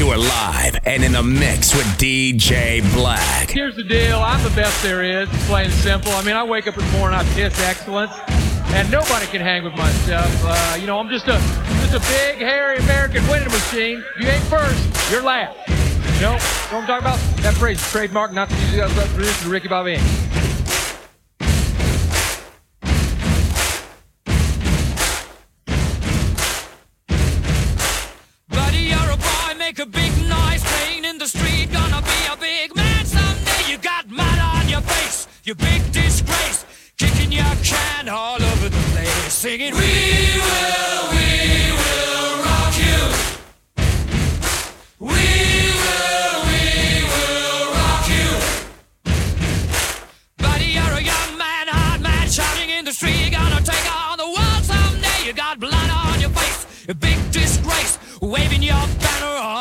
You are live and in the mix with DJ Black. Here's the deal. I'm the best there is, plain and simple. I mean, I wake up in the morning, I piss excellence, and nobody can hang with my stuff. Uh, you know, I'm just a just a big, hairy American winning machine. You ain't first, you're last. You know what I'm talking about? That phrase trademark, not to use that producer Ricky Bobby. waving your banner on.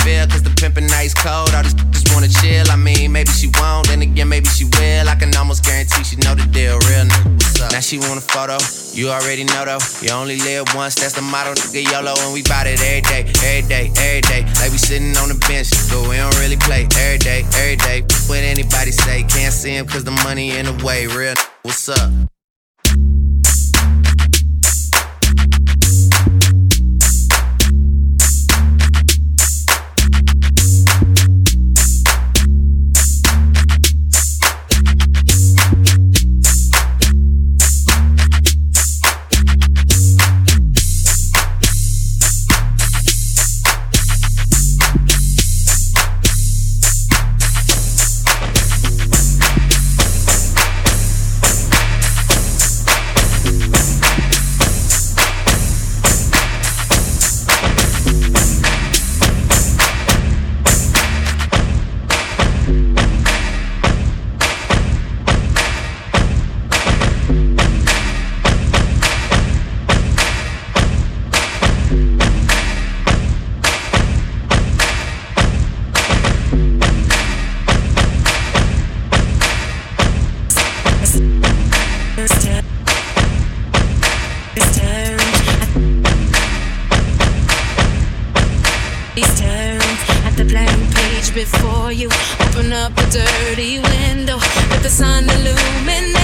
feel, cause the pimpin' nice cold. all just, just wanna chill. I mean, maybe she won't, then again, maybe she will. I can almost guarantee she know the deal. Real nigga, what's up? Now she want a photo, you already know though. You only live once, that's the motto, nigga YOLO. And we bout it every day, every day, every day. Like we sitting on the bench, but we don't really play every day, every day. What anybody say, can't see him cause the money in the way. Real nigga, what's up? dirty window with the sun illuminating.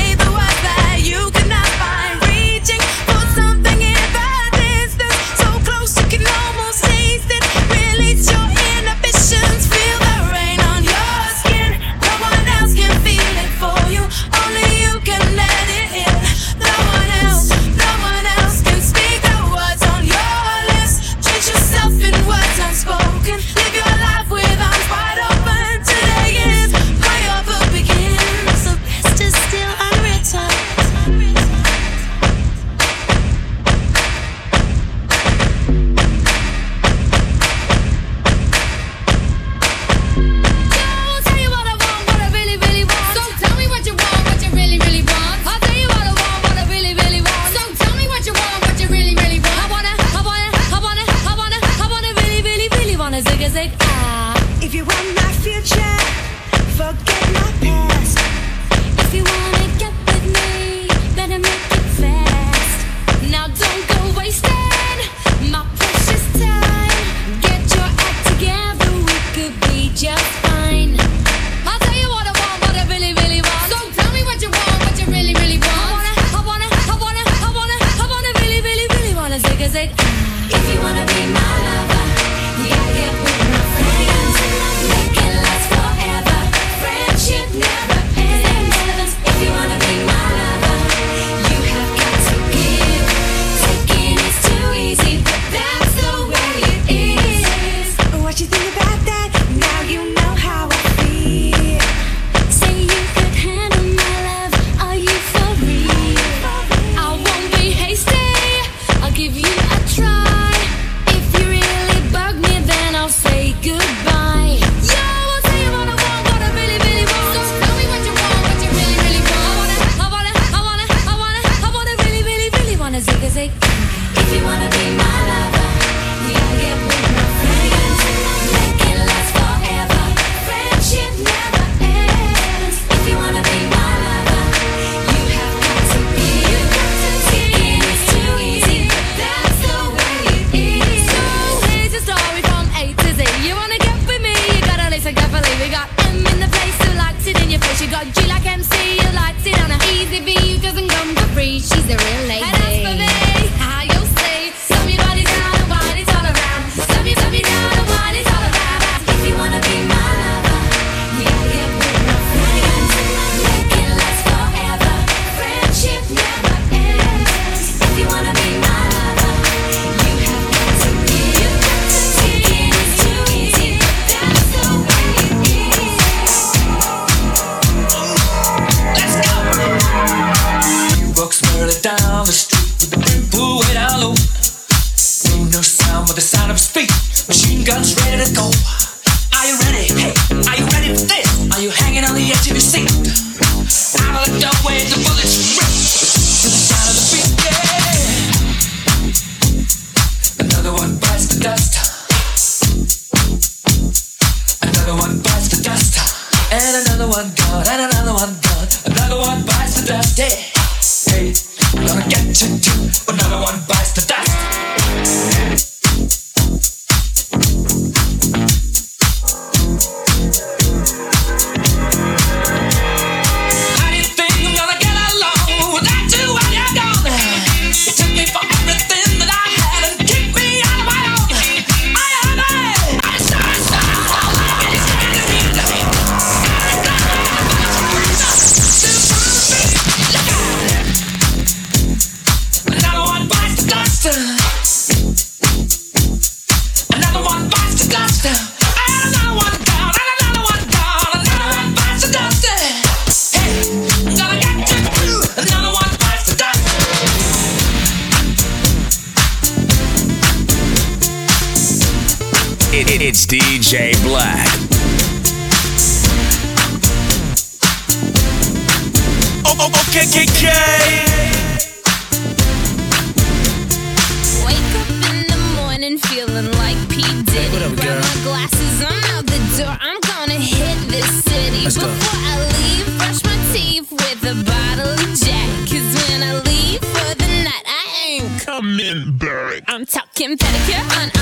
the sound of speed. Machine guns ready to go. Let's go. Before I leave, brush my teeth with a bottle of Jack. Cause when I leave for the night, I ain't coming back. I'm talking pedicure on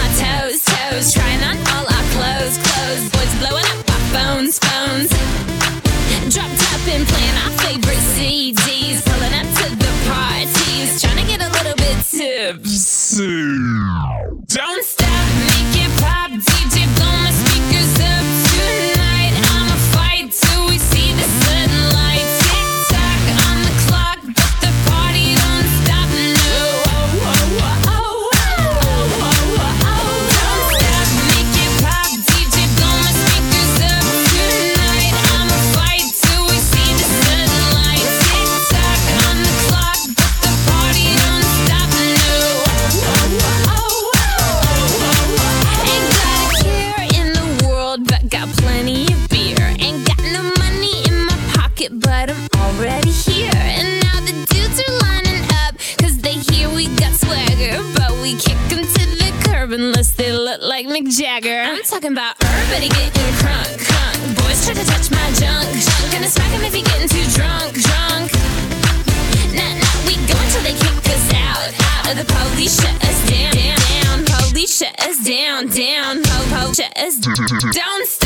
talking about everybody getting crunk, crunk. Boys try to touch my junk, junk. Gonna smack him if he getting too drunk, drunk. Nah, nah, we go until they kick us out, out. The police shut us down, down, down. Police shut us down, down. Po, po, shut us down. Don't stop.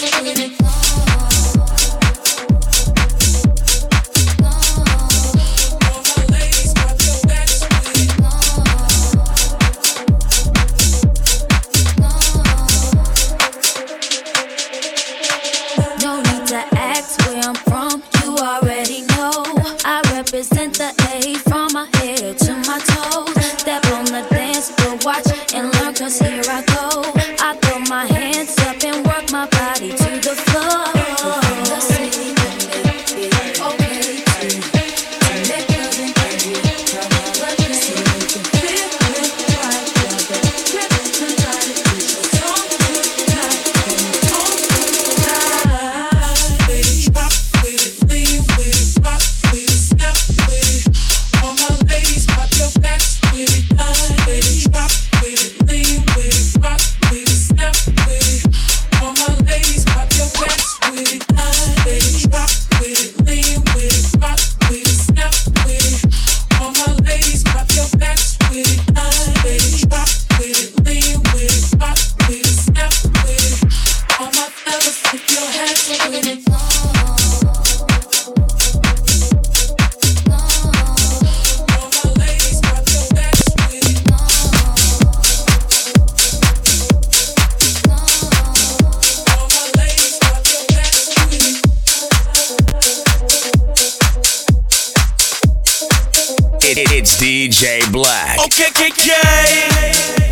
Thank you. It, it, it's DJ Black. Okay, okay, okay.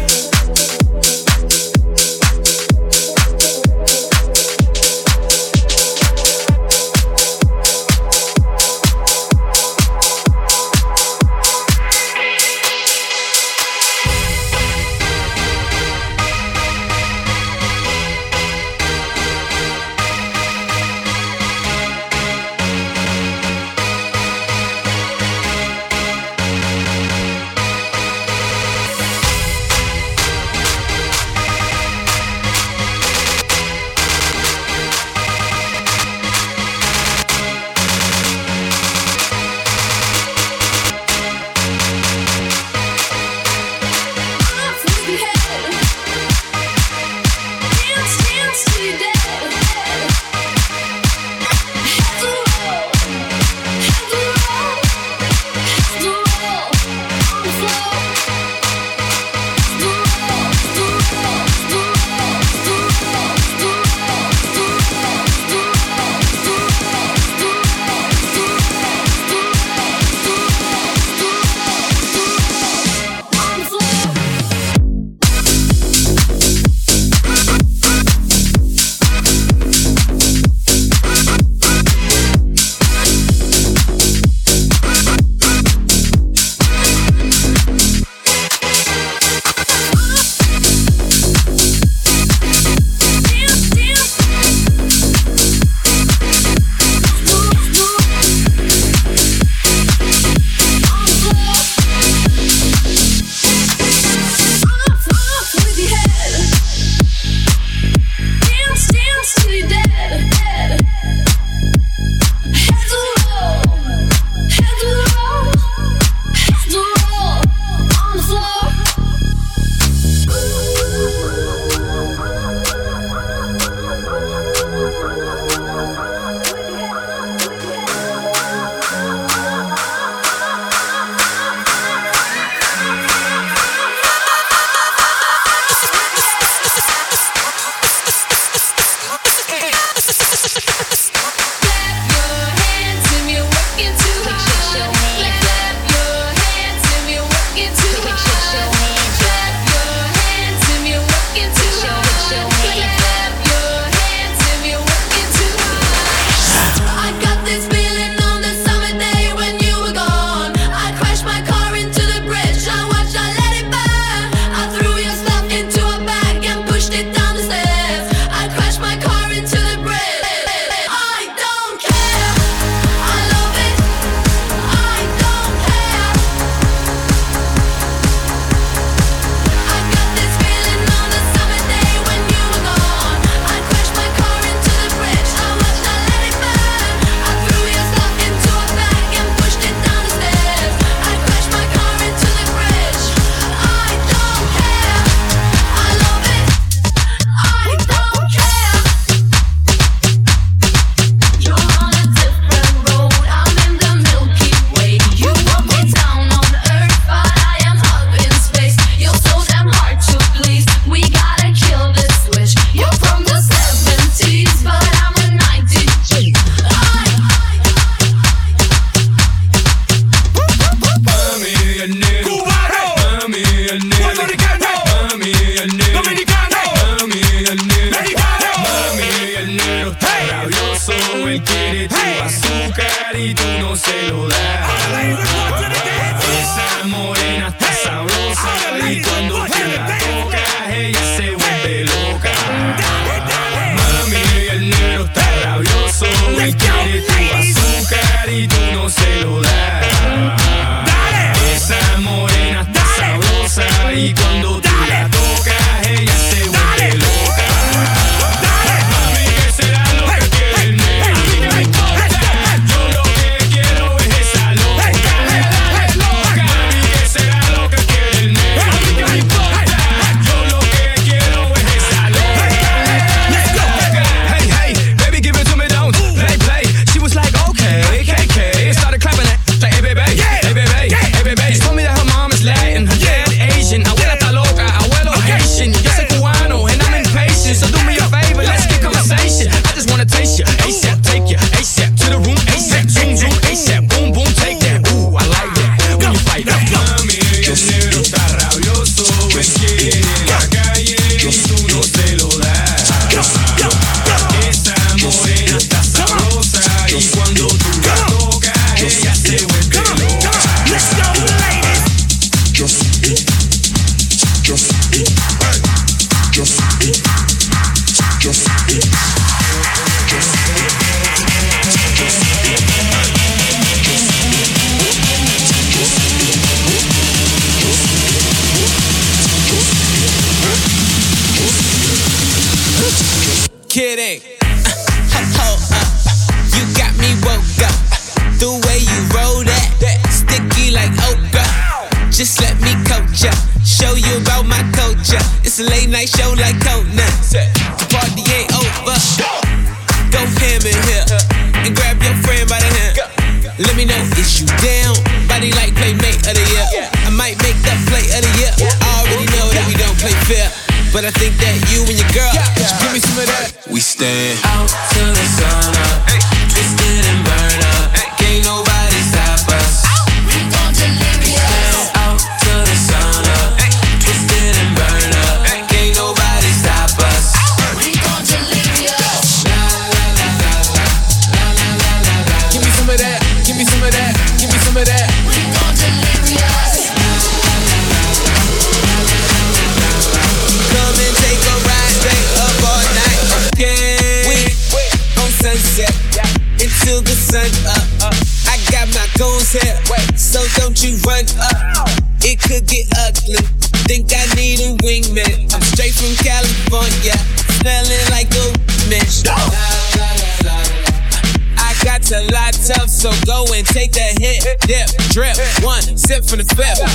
fell.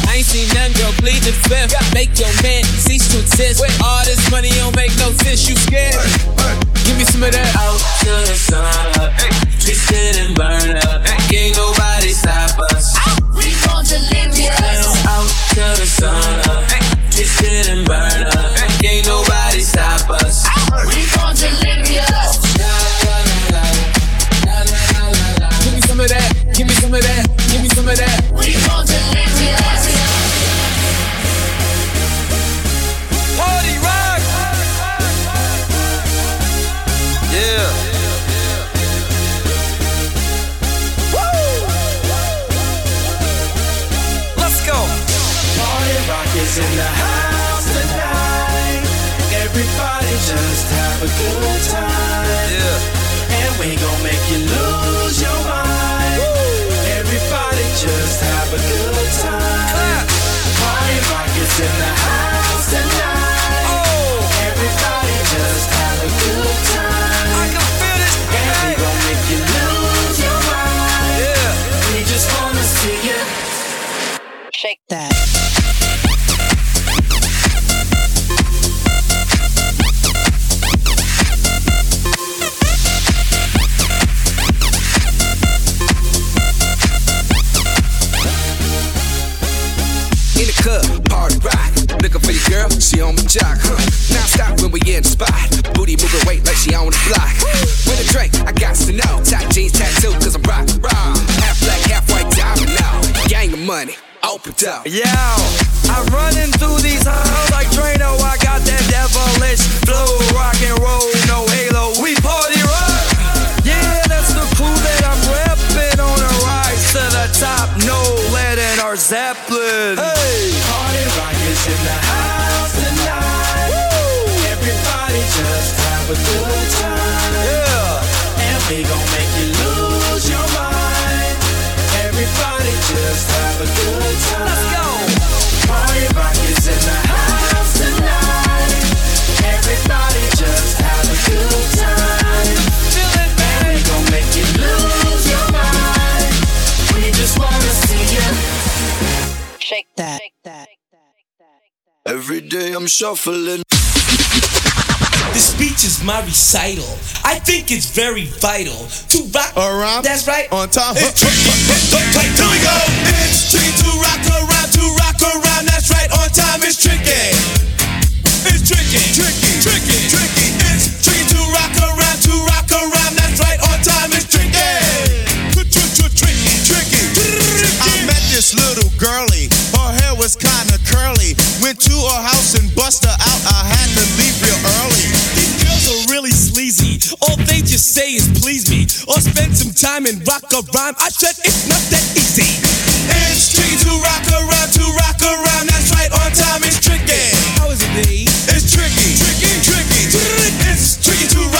in the house tonight. Everybody just have a good time. Yeah. And we gon' make you lose your mind. Everybody just have a good time. Clap. Party in the house. out. Yeah. I'm shuffling. This speech is my recital. I think it's very vital to rock around. That's right. On time. It's tricky. Here we go. It's tricky to rock around, to rock around. That's right. On time is tricky. It's tricky, tricky, tricky, tricky. It's tricky to rock around, to rock around. That's right. On time is tricky. Tricky, tricky, tricky. I met this little girlie was kinda curly. Went to her house and bust her out. I had to leave real early. These girls are really sleazy. All they just say is please me. Or spend some time and rock a rhyme. I said it's not that easy. It's tricky to rock around, to rock around. That's right, on time is tricky. How is it, D? It's tricky, tricky, tricky. It's tricky to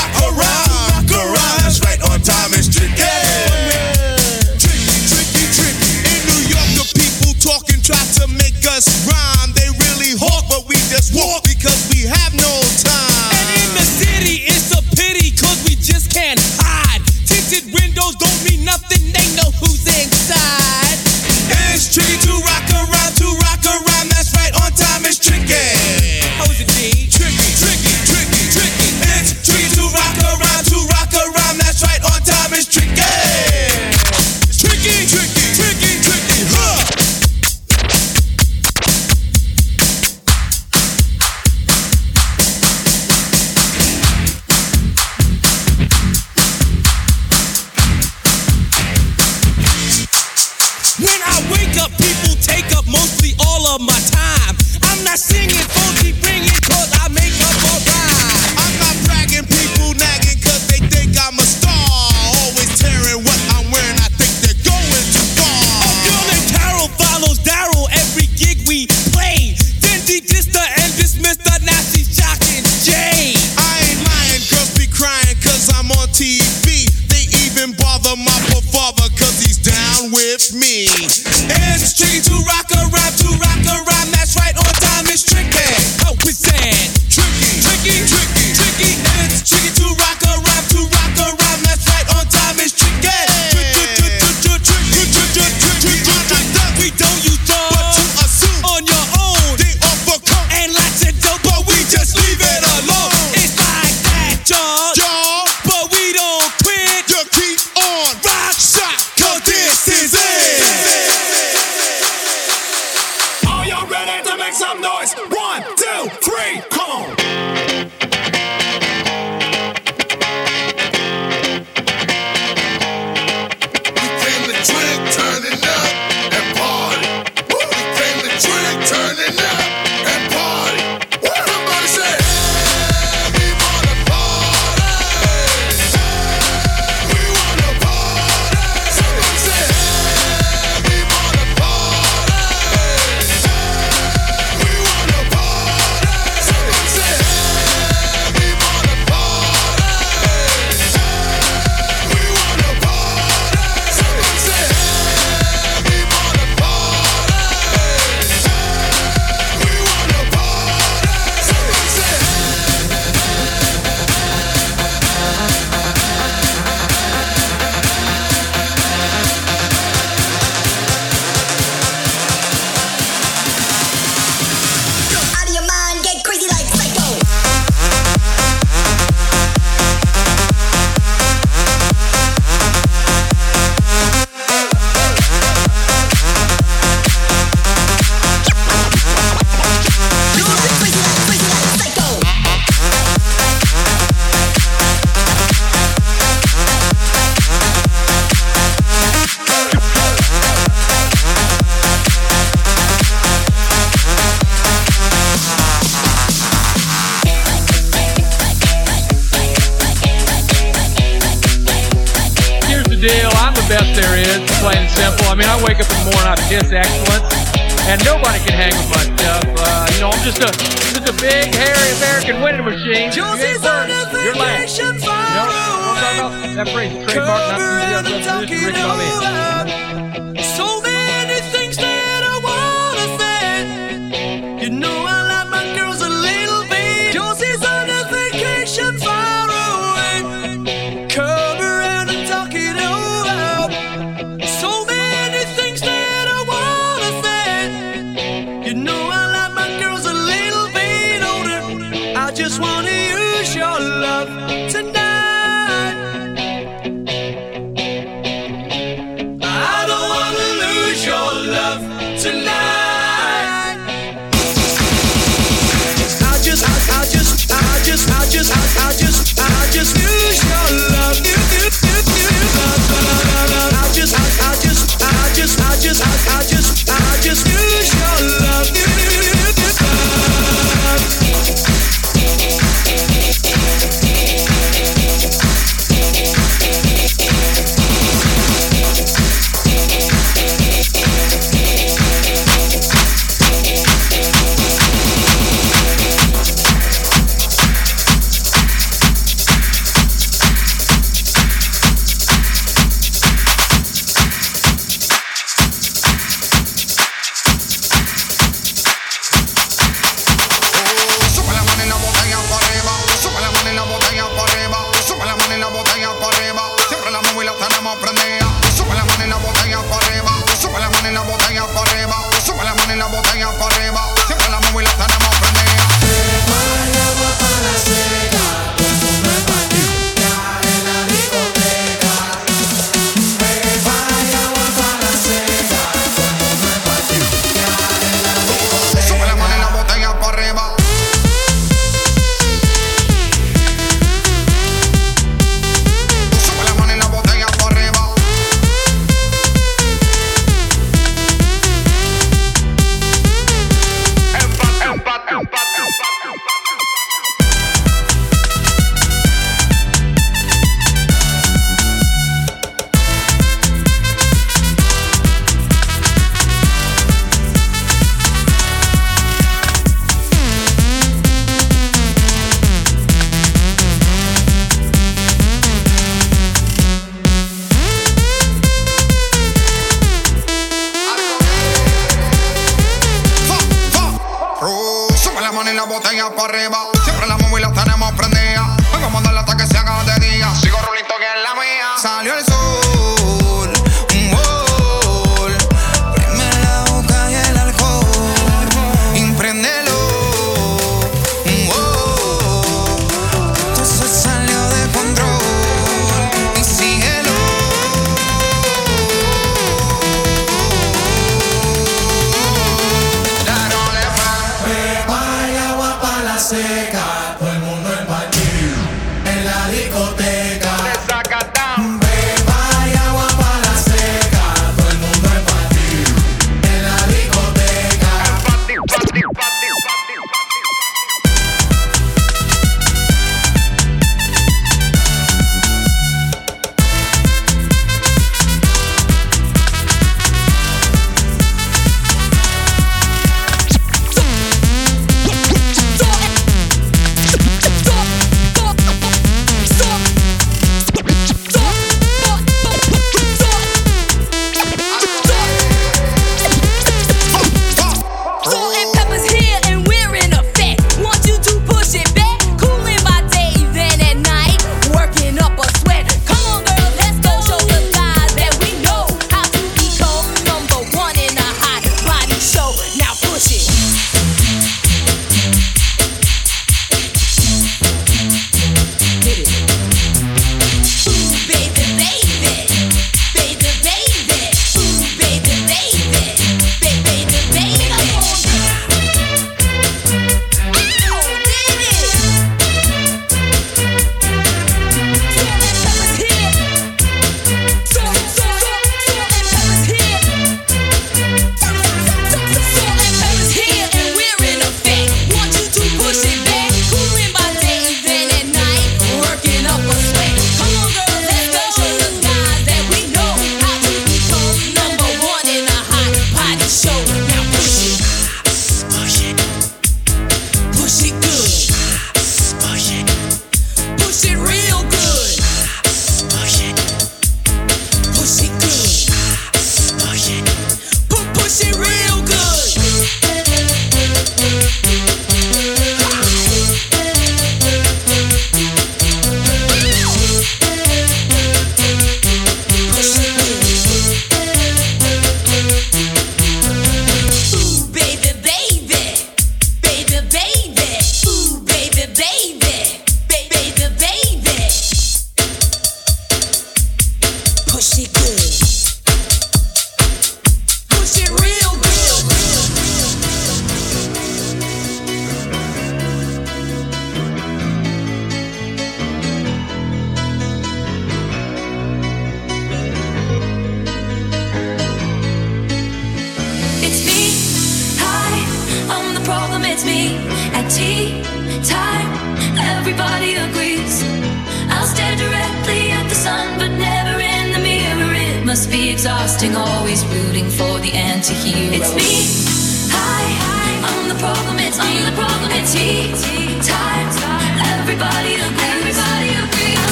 the big, hairy American winning machine. Josie's on You're last. You know, that phrase trademark, not the, the, the, the, just, I, just.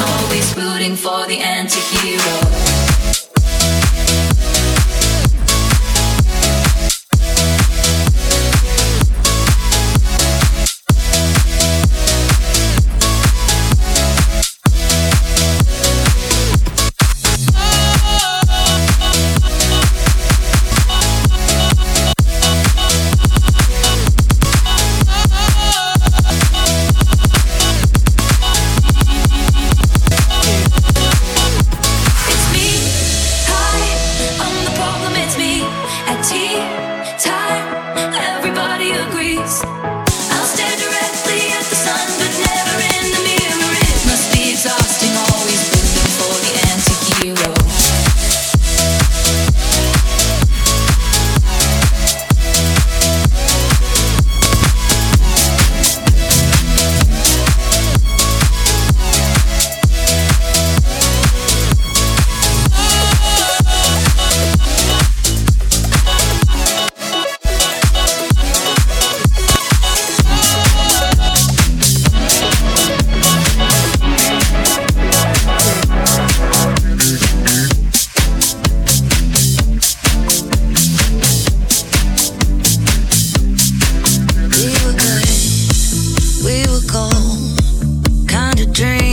Always rooting for the anti-hero. Kind of dream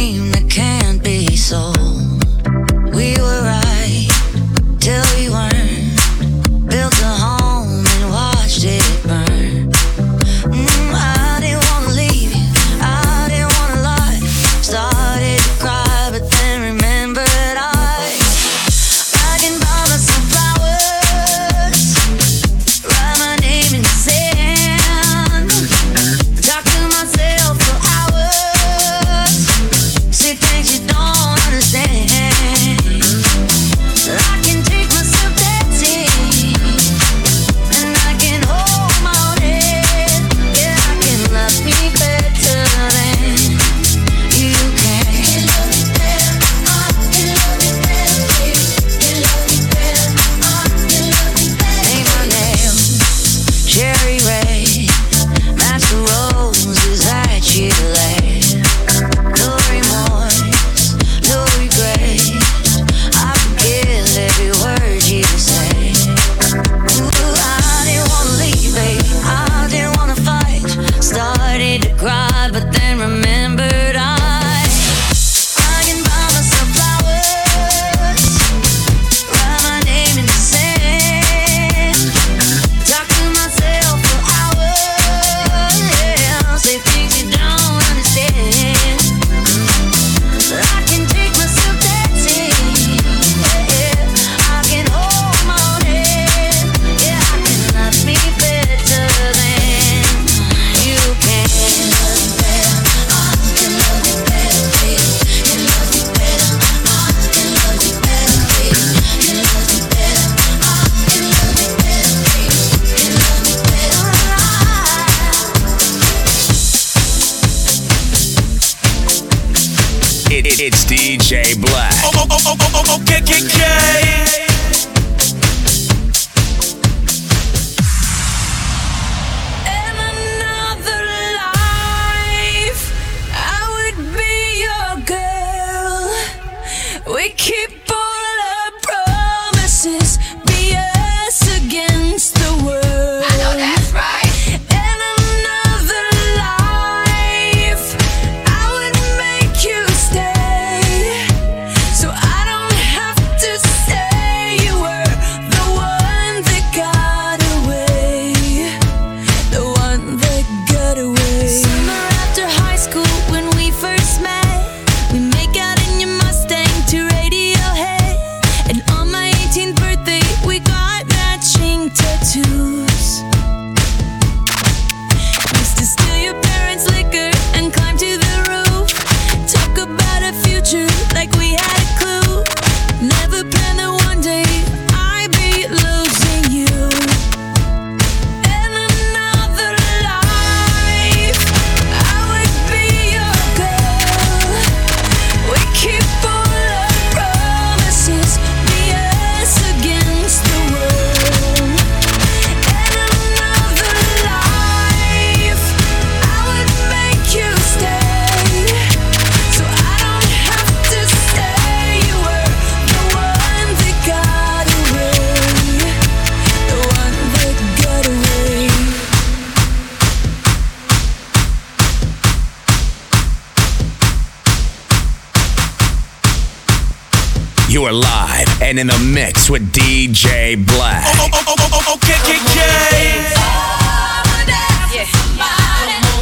and in the mix with DJ Black. Oh, oh, oh, oh, oh,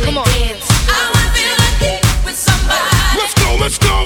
Come on. Let's go, let's go.